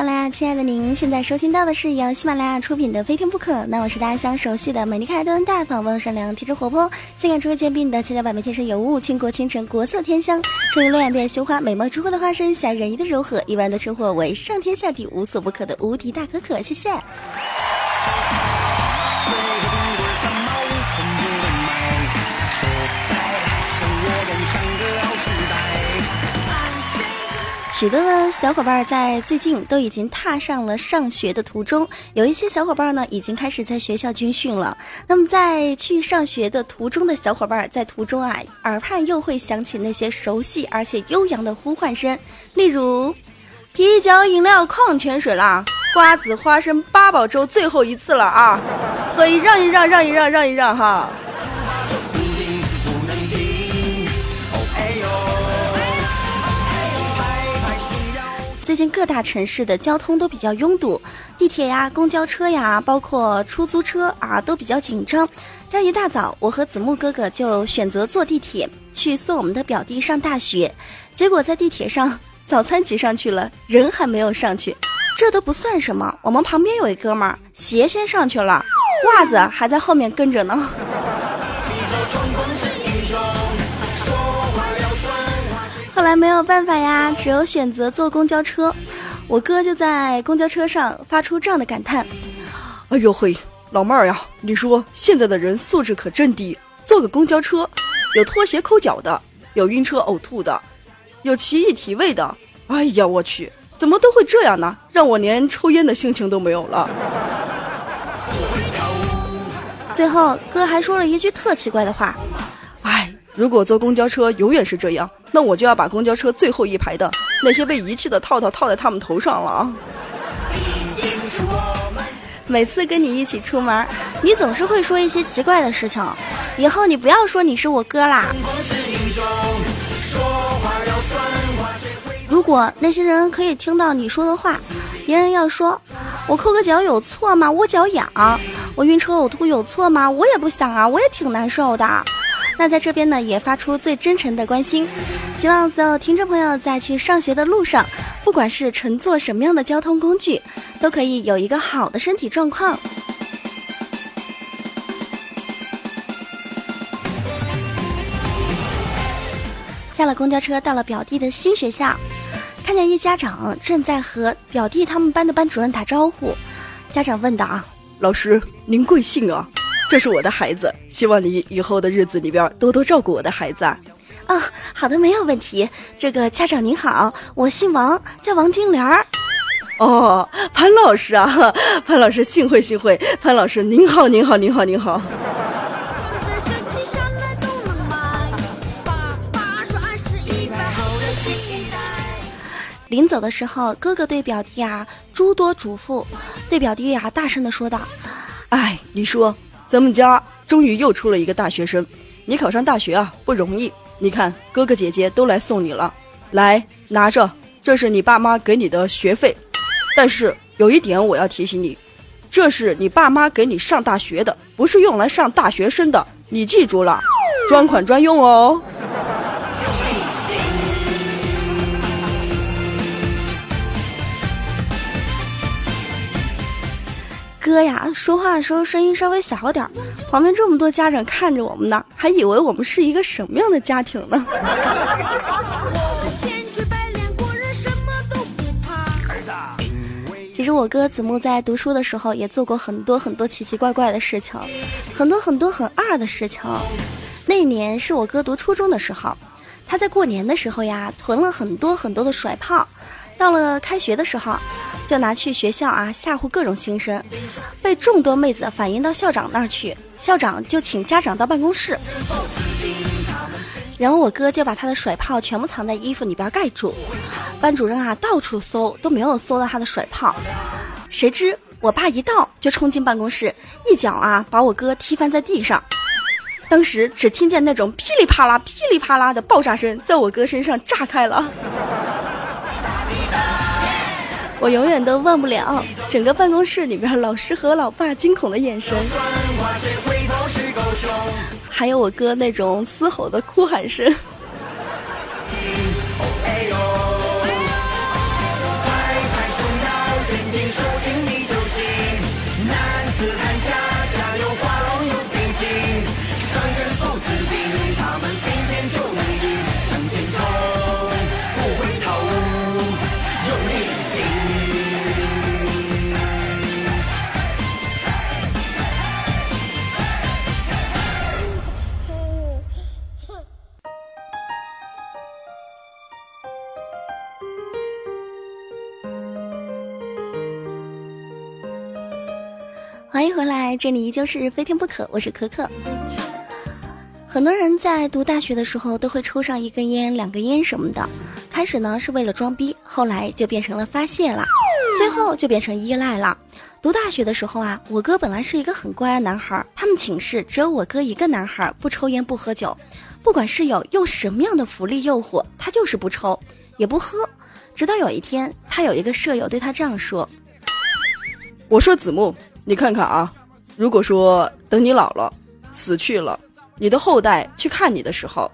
喜马拉雅，亲爱的您，现在收听到的是由喜马拉雅出品的《非听不可》。那我是大家相熟悉的美丽可爱、端大方、温柔善良、体质活泼、性感智慧兼并的千娇百媚、天生尤物、倾国倾城、国色天香、春日落眼、变羞花、美貌之后的化身、侠人鱼的柔和、一般的称呼为上天下地无所不可的无敌大可可。谢谢。许多的小伙伴在最近都已经踏上了上学的途中，有一些小伙伴呢已经开始在学校军训了。那么在去上学的途中的小伙伴，在途中啊，耳畔又会响起那些熟悉而且悠扬的呼唤声，例如：啤酒、饮料、矿泉水啦，瓜子、花生、八宝粥，最后一次了啊！可以让一让，让一让，让一让哈。最近各大城市的交通都比较拥堵，地铁呀、公交车呀，包括出租车啊，都比较紧张。这一大早，我和子木哥哥就选择坐地铁去送我们的表弟上大学。结果在地铁上，早餐挤上去了，人还没有上去，这都不算什么。我们旁边有一哥们儿，鞋先上去了，袜子还在后面跟着呢。后来没有办法呀，只有选择坐公交车。我哥就在公交车上发出这样的感叹：“哎呦嘿，老妹儿呀，你说现在的人素质可真低。坐个公交车，有拖鞋抠脚的，有晕车呕吐的，有奇异体味的。哎呀，我去，怎么都会这样呢？让我连抽烟的心情都没有了。”最后，哥还说了一句特奇怪的话：“哎，如果坐公交车永远是这样。”那我就要把公交车最后一排的那些被遗弃的套套套在他们头上了啊！每次跟你一起出门，你总是会说一些奇怪的事情。以后你不要说你是我哥啦。如果那些人可以听到你说的话，别人要说我抠个脚有错吗？我脚痒，我晕车呕吐有错吗？我也不想啊，我也挺难受的。那在这边呢，也发出最真诚的关心，希望所有听众朋友在去上学的路上，不管是乘坐什么样的交通工具，都可以有一个好的身体状况。下了公交车，到了表弟的新学校，看见一家长正在和表弟他们班的班主任打招呼，家长问道：“啊，老师，您贵姓啊？”这是我的孩子，希望你以后的日子里边多多照顾我的孩子啊！啊，好的，没有问题。这个家长您好，我姓王，叫王金莲儿。哦，潘老师啊，潘老师幸会幸会，潘老师您好您好您好您好。临走的时候，哥哥对表弟啊诸多嘱咐，对表弟啊大声的说道：“哎，你说。”咱们家终于又出了一个大学生，你考上大学啊不容易。你看哥哥姐姐都来送你了，来拿着，这是你爸妈给你的学费。但是有一点我要提醒你，这是你爸妈给你上大学的，不是用来上大学生的，你记住了，专款专用哦。哥呀，说话的时候声音稍微小点儿，旁边这么多家长看着我们呢，还以为我们是一个什么样的家庭呢？其实我哥子木在读书的时候也做过很多很多奇奇怪怪的事情，很多很多很二的事情。那年是我哥读初中的时候，他在过年的时候呀囤了很多很多的甩炮，到了开学的时候。就拿去学校啊吓唬各种新生，被众多妹子反映到校长那儿去，校长就请家长到办公室，然后我哥就把他的甩炮全部藏在衣服里边盖住，班主任啊到处搜都没有搜到他的甩炮，谁知我爸一到就冲进办公室，一脚啊把我哥踢翻在地上，当时只听见那种噼里啪啦噼里啪啦的爆炸声在我哥身上炸开了。我永远都忘不了整个办公室里边老师和老爸惊恐的眼神，还有我哥那种嘶吼的哭喊声。这里依旧是非听不可，我是可可。很多人在读大学的时候都会抽上一根烟、两根烟什么的，开始呢是为了装逼，后来就变成了发泄了，最后就变成依赖了。读大学的时候啊，我哥本来是一个很乖的男孩，他们寝室只有我哥一个男孩不抽烟不喝酒，不管室友用什么样的福利诱惑，他就是不抽也不喝。直到有一天，他有一个舍友对他这样说：“我说子木。”你看看啊，如果说等你老了，死去了，你的后代去看你的时候，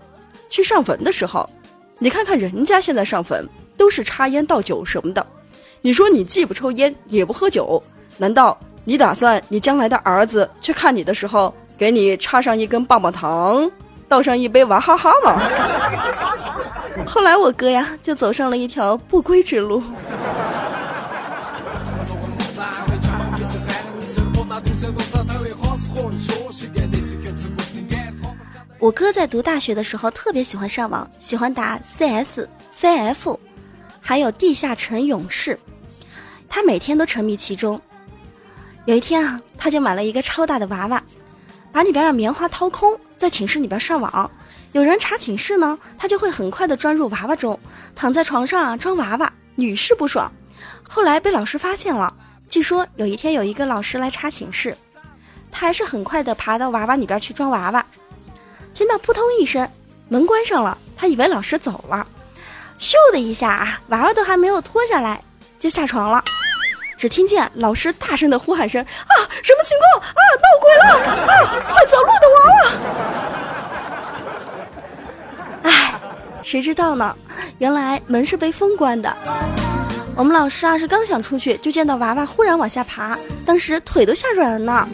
去上坟的时候，你看看人家现在上坟都是插烟倒酒什么的，你说你既不抽烟也不喝酒，难道你打算你将来的儿子去看你的时候，给你插上一根棒棒糖，倒上一杯娃哈哈吗？后来我哥呀就走上了一条不归之路。我哥在读大学的时候特别喜欢上网，喜欢打 CS、CF，还有地下城勇士，他每天都沉迷其中。有一天啊，他就买了一个超大的娃娃，把里边的棉花掏空，在寝室里边上网。有人查寝室呢，他就会很快的钻入娃娃中，躺在床上啊装娃娃，屡试不爽。后来被老师发现了。据说有一天有一个老师来查寝室，他还是很快的爬到娃娃里边去装娃娃。听到扑通一声，门关上了，他以为老师走了，咻的一下啊，娃娃都还没有脱下来就下床了。只听见老师大声的呼喊声：“啊，什么情况？啊，闹鬼了！啊，会走路的娃娃！”哎，谁知道呢？原来门是被风关的。我们老师啊，是刚想出去，就见到娃娃忽然往下爬，当时腿都吓软了呢。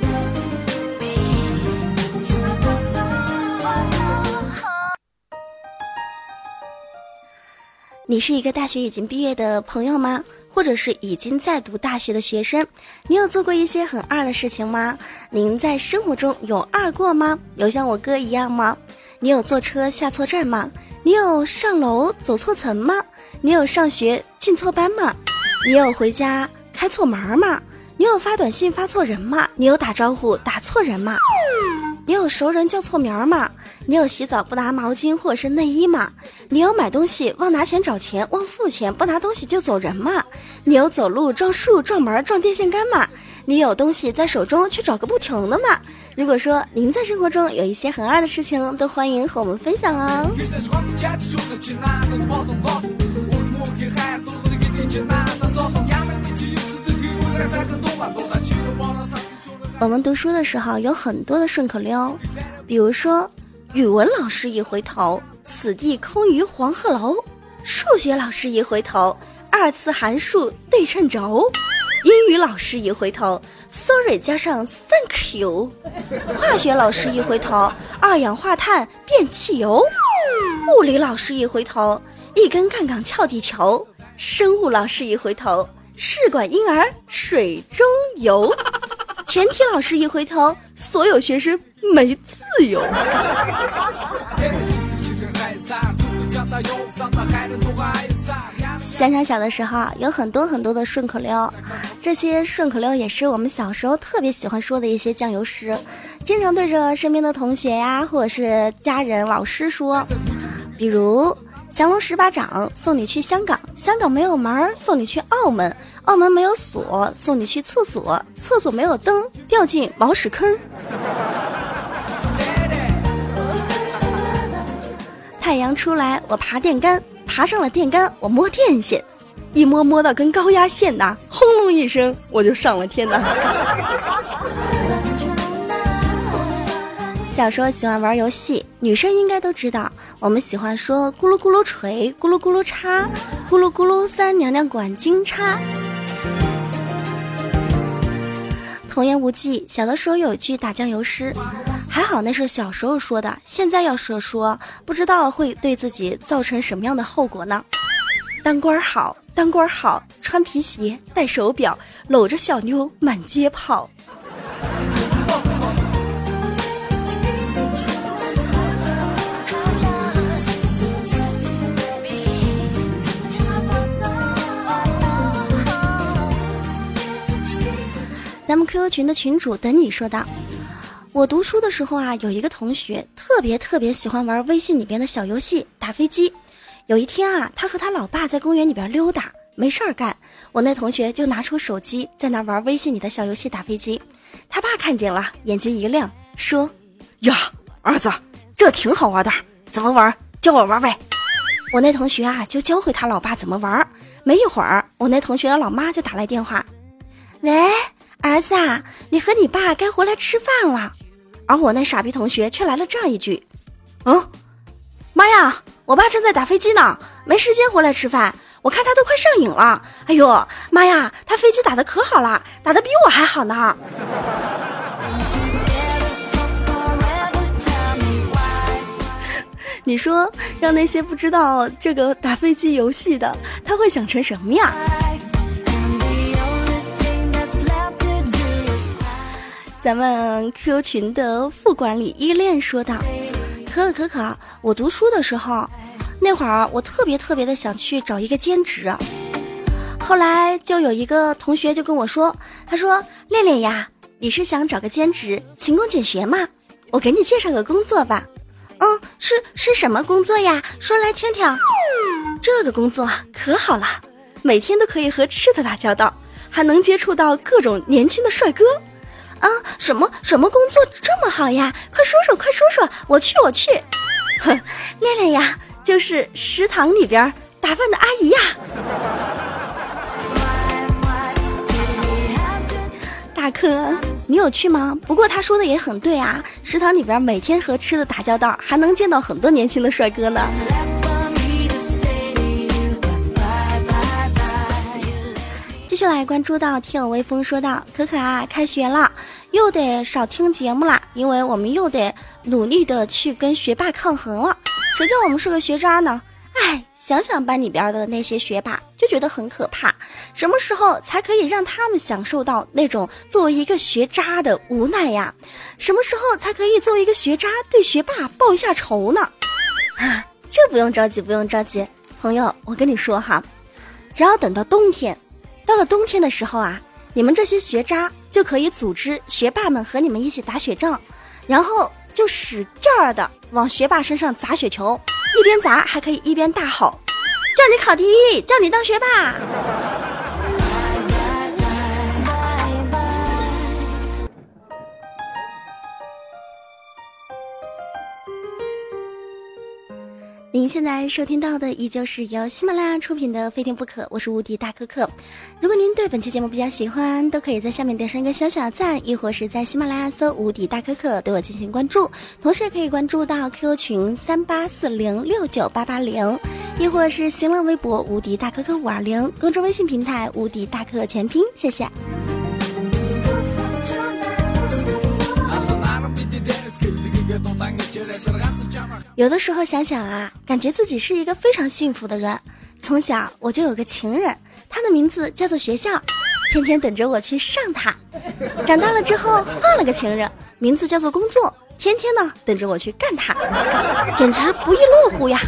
你是一个大学已经毕业的朋友吗？或者是已经在读大学的学生？你有做过一些很二的事情吗？您在生活中有二过吗？有像我哥一样吗？你有坐车下错站吗？你有上楼走错层吗？你有上学进错班吗？你有回家开错门吗？你有发短信发错人吗？你有打招呼打错人吗？你有熟人叫错名吗？你有洗澡不拿毛巾或者是内衣吗？你有买东西忘拿钱找钱忘付钱不拿东西就走人吗？你有走路撞树撞门撞电线杆吗？你有东西在手中却找个不停的吗？如果说您在生活中有一些很二的事情，都欢迎和我们分享哦。我们读书的时候有很多的顺口溜，比如说，语文老师一回头，此地空余黄鹤楼；数学老师一回头，二次函数对称轴；英语老师一回头，sorry 加上 thank you；化学老师一回头，二氧化碳变汽油；物理老师一回头，一根杠杠撬地球；生物老师一回头，试管婴儿水中游。全体老师一回头，所有学生没自由。想想小的时候，有很多很多的顺口溜，这些顺口溜也是我们小时候特别喜欢说的一些酱油诗，经常对着身边的同学呀，或者是家人、老师说，比如。降龙十八掌送你去香港，香港没有门送你去澳门，澳门没有锁送你去厕所，厕所没有灯掉进茅屎坑。太阳出来，我爬电杆，爬上了电杆，我摸电线，一摸摸到根高压线呐，轰隆一声，我就上了天呐。小时候喜欢玩游戏，女生应该都知道，我们喜欢说咕噜咕噜锤，咕噜咕噜叉，咕噜咕噜三娘娘管金叉。童言无忌，小的时候有一句打酱油诗，还好那是小时候说的，现在要说说，不知道会对自己造成什么样的后果呢？当官好，当官好，穿皮鞋，戴手表，搂着小妞满街跑。QQ 群的群主等你说道：“我读书的时候啊，有一个同学特别特别喜欢玩微信里边的小游戏打飞机。有一天啊，他和他老爸在公园里边溜达，没事儿干，我那同学就拿出手机在那玩微信里的小游戏打飞机。他爸看见了，眼睛一亮，说：‘呀，儿子，这挺好玩的，怎么玩？教我玩呗。’我那同学啊，就教会他老爸怎么玩。没一会儿，我那同学的老妈就打来电话，喂。”儿子啊，你和你爸该回来吃饭了，而我那傻逼同学却来了这样一句：“嗯，妈呀，我爸正在打飞机呢，没时间回来吃饭。我看他都快上瘾了。哎呦，妈呀，他飞机打的可好了，打的比我还好呢。”你说，让那些不知道这个打飞机游戏的，他会想成什么样？咱们 Q 群的副管理依恋说道：“可可可可，我读书的时候，那会儿我特别特别的想去找一个兼职。后来就有一个同学就跟我说，他说恋恋呀，你是想找个兼职勤工俭学吗？我给你介绍个工作吧。嗯，是是什么工作呀？说来听听。这个工作可好了，每天都可以和吃的打交道，还能接触到各种年轻的帅哥。”啊，什么什么工作这么好呀？快说说，快说说，我去，我去。哼，练练呀，就是食堂里边打饭的阿姨呀。大哥，你有去吗？不过他说的也很对啊，食堂里边每天和吃的打交道，还能见到很多年轻的帅哥呢。继续来关注到听友微风说道：“可可啊，开学了，又得少听节目了，因为我们又得努力的去跟学霸抗衡了。谁叫我们是个学渣呢？哎，想想班里边的那些学霸，就觉得很可怕。什么时候才可以让他们享受到那种作为一个学渣的无奈呀？什么时候才可以作为一个学渣对学霸报一下仇呢？啊，这不用着急，不用着急，朋友，我跟你说哈，只要等到冬天。”到了冬天的时候啊，你们这些学渣就可以组织学霸们和你们一起打雪仗，然后就使劲儿的往学霸身上砸雪球，一边砸还可以一边大吼：“叫你考第一，叫你当学霸。”现在收听到的依旧是由喜马拉雅出品的《非听不可》，我是无敌大可可。如果您对本期节目比较喜欢，都可以在下面点上一个小小赞，亦或是在喜马拉雅搜“无敌大可可”对我进行关注，同时也可以关注到 QQ 群三八四零六九八八零，亦或是新浪微博“无敌大可可五二零”，公众微信平台“无敌大可可全拼”。谢谢。有的时候想想啊，感觉自己是一个非常幸福的人。从小我就有个情人，他的名字叫做学校，天天等着我去上他。长大了之后换了个情人，名字叫做工作，天天呢等着我去干他，简直不亦乐乎呀。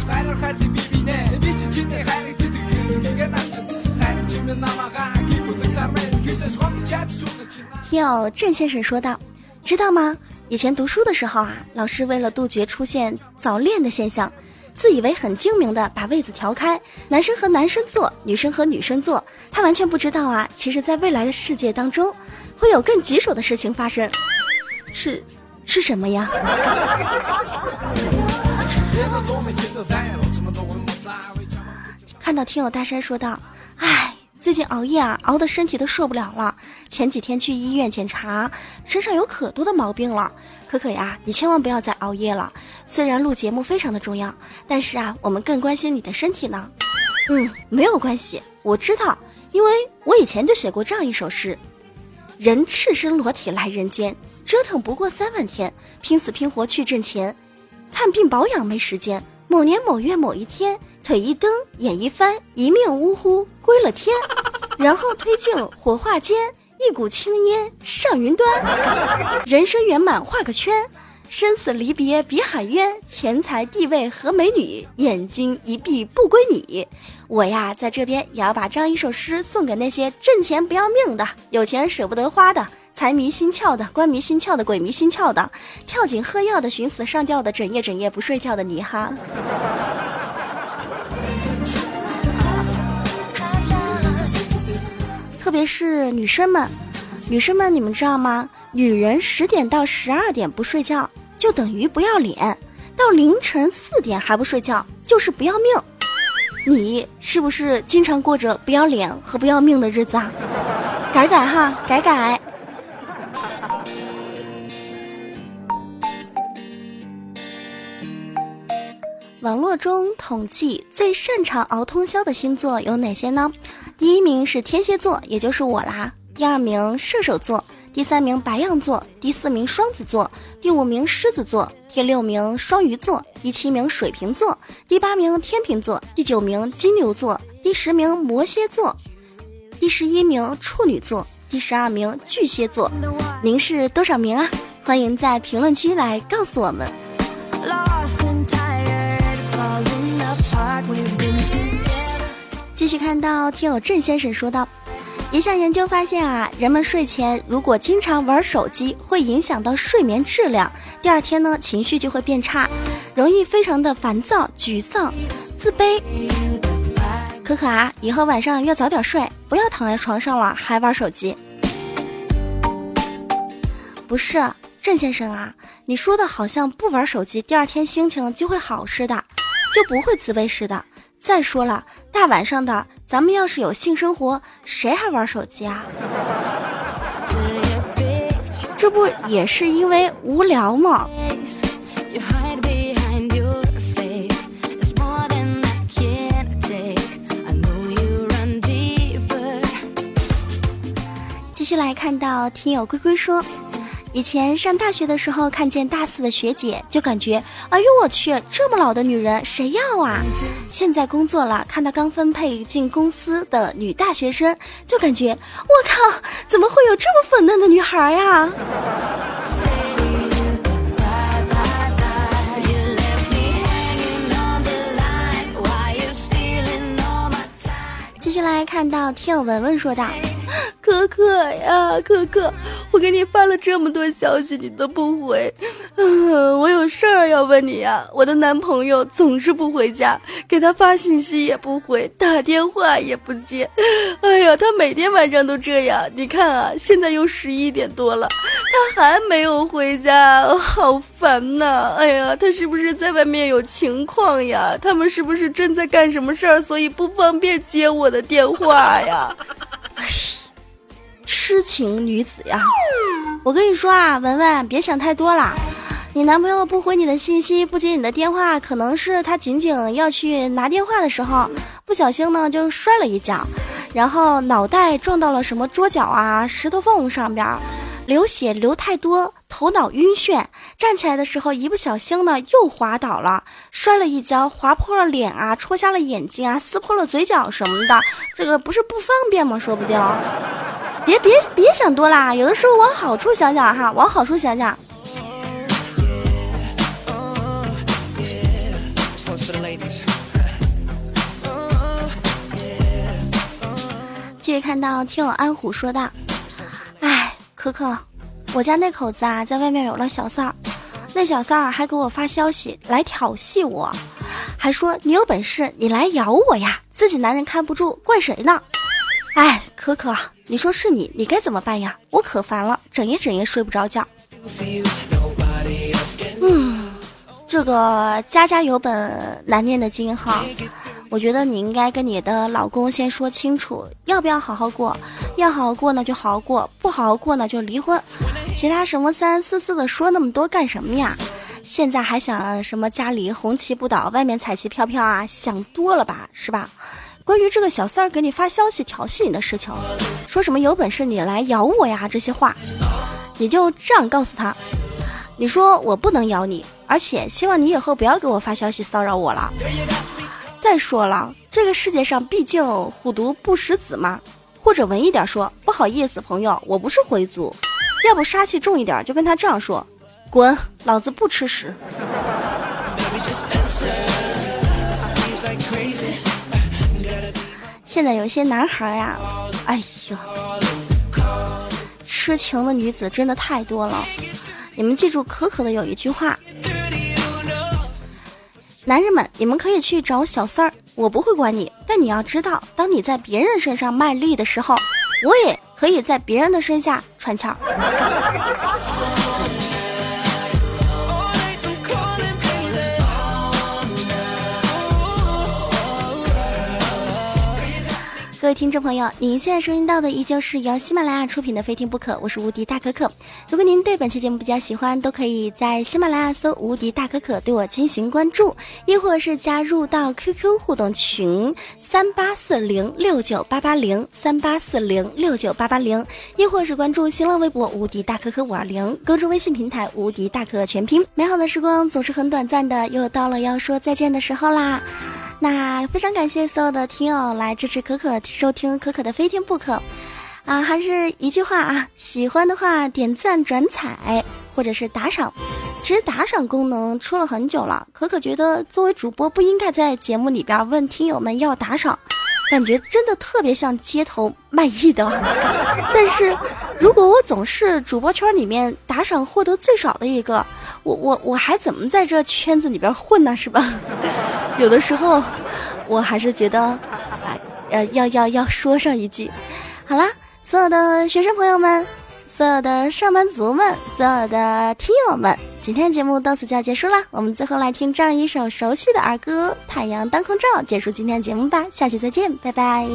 听友郑先生说道：“知道吗？”以前读书的时候啊，老师为了杜绝出现早恋的现象，自以为很精明的把位子调开，男生和男生坐，女生和女生坐。他完全不知道啊，其实，在未来的世界当中，会有更棘手的事情发生。是，是什么呀？看到听友大山说道：“唉。”最近熬夜啊，熬的身体都受不了了。前几天去医院检查，身上有可多的毛病了。可可呀，你千万不要再熬夜了。虽然录节目非常的重要，但是啊，我们更关心你的身体呢。嗯，没有关系，我知道，因为我以前就写过这样一首诗：人赤身裸体来人间，折腾不过三万天，拼死拼活去挣钱，看病保养没时间。某年某月某一天，腿一蹬，眼一翻，一命呜呼归了天，然后推进火化间，一股青烟上云端，人生圆满画个圈。生死离别别喊冤，钱财地位和美女，眼睛一闭不归你。我呀，在这边也要把这样一首诗送给那些挣钱不要命的、有钱舍不得花的、财迷心窍的、官迷心窍的、鬼迷心窍的、跳井喝药的、寻死上吊的、整夜整夜不睡觉的你哈。特别是女生们，女生们，你们知道吗？女人十点到十二点不睡觉，就等于不要脸；到凌晨四点还不睡觉，就是不要命。你是不是经常过着不要脸和不要命的日子啊？改改哈，改改。网络中统计最擅长熬通宵的星座有哪些呢？第一名是天蝎座，也就是我啦。第二名射手座。第三名白羊座，第四名双子座，第五名狮子座，第六名双鱼座，第七名水瓶座，第八名天秤座，第九名金牛座，第十名摩羯座，第十一名处女座，第十二名巨蟹座。您是多少名啊？欢迎在评论区来告诉我们。继续看到听友郑先生说道。一项研究发现啊，人们睡前如果经常玩手机，会影响到睡眠质量。第二天呢，情绪就会变差，容易非常的烦躁、沮丧、自卑。可可啊，以后晚上要早点睡，不要躺在床上了还玩手机。不是郑先生啊，你说的好像不玩手机，第二天心情就会好似的，就不会自卑似的。再说了，大晚上的，咱们要是有性生活，谁还玩手机啊？这不也是因为无聊吗？继续来看到听友龟龟说。以前上大学的时候，看见大四的学姐，就感觉，哎呦我去，这么老的女人谁要啊？现在工作了，看到刚分配进公司的女大学生，就感觉，我靠，怎么会有这么粉嫩的女孩呀？继续来看到听友文文说道。可可呀，可可，我给你发了这么多消息，你都不回，嗯，我有事儿要问你呀。我的男朋友总是不回家，给他发信息也不回，打电话也不接，哎呀，他每天晚上都这样。你看啊，现在又十一点多了，他还没有回家，好烦呐！哎呀，他是不是在外面有情况呀？他们是不是正在干什么事儿，所以不方便接我的电话呀？痴情女子呀，我跟你说啊，文文，别想太多啦。你男朋友不回你的信息，不接你的电话，可能是他仅仅要去拿电话的时候，不小心呢就摔了一跤，然后脑袋撞到了什么桌角啊、石头缝上边，流血流太多，头脑晕眩，站起来的时候一不小心呢又滑倒了，摔了一跤，划破了脸啊，戳瞎了眼睛啊，撕破了嘴角什么的，这个不是不方便吗？说不定。别别别想多啦，有的时候往好处想想哈，往好处想想。继续看到听友安虎说道：“可可，我家那口子啊，在外面有了小三儿，那小三儿还给我发消息来挑衅我，还说你有本事你来咬我呀，自己男人看不住，怪谁呢？哎，可可。”你说是你，你该怎么办呀？我可烦了，整夜整夜睡不着觉。嗯，这个家家有本难念的经哈，我觉得你应该跟你的老公先说清楚，要不要好好过？要好好过呢就好好过，不好好过呢就离婚。其他什么三三四四的说那么多干什么呀？现在还想什么家里红旗不倒，外面彩旗飘飘啊？想多了吧，是吧？关于这个小三儿给你发消息调戏你的事情，说什么有本事你来咬我呀这些话，你就这样告诉他，你说我不能咬你，而且希望你以后不要给我发消息骚扰我了。再说了，这个世界上毕竟虎毒不食子嘛，或者文艺点说，不好意思，朋友，我不是回族，要不杀气重一点，就跟他这样说，滚，老子不吃屎。现在有些男孩呀，哎呀，痴情的女子真的太多了。你们记住可可的有一句话。男人们，你们可以去找小三儿，我不会管你。但你要知道，当你在别人身上卖力的时候，我也可以在别人的身下喘气儿。各位听众朋友，您现在收听到的依旧是由喜马拉雅出品的《非听不可》，我是无敌大可可。如果您对本期节目比较喜欢，都可以在喜马拉雅搜“无敌大可可”对我进行关注，亦或是加入到 QQ 互动群三八四零六九八八零三八四零六九八八零，亦或是关注新浪微博“无敌大可可五二零”，关注微信平台“无敌大可全拼”。美好的时光总是很短暂的，又到了要说再见的时候啦。那非常感谢所有的听友来支持可可收听可可的飞天不可，啊，还是一句话啊，喜欢的话点赞转采或者是打赏。其实打赏功能出了很久了，可可觉得作为主播不应该在节目里边问听友们要打赏，感觉真的特别像街头卖艺的。但是如果我总是主播圈里面打赏获得最少的一个，我我我还怎么在这圈子里边混呢？是吧？有的时候，我还是觉得，啊，呃，要要要说上一句，好啦，所有的学生朋友们，所有的上班族们，所有的听友们，今天节目到此就要结束了。我们最后来听这样一首熟悉的儿歌《太阳当空照》，结束今天的节目吧。下期再见，拜拜。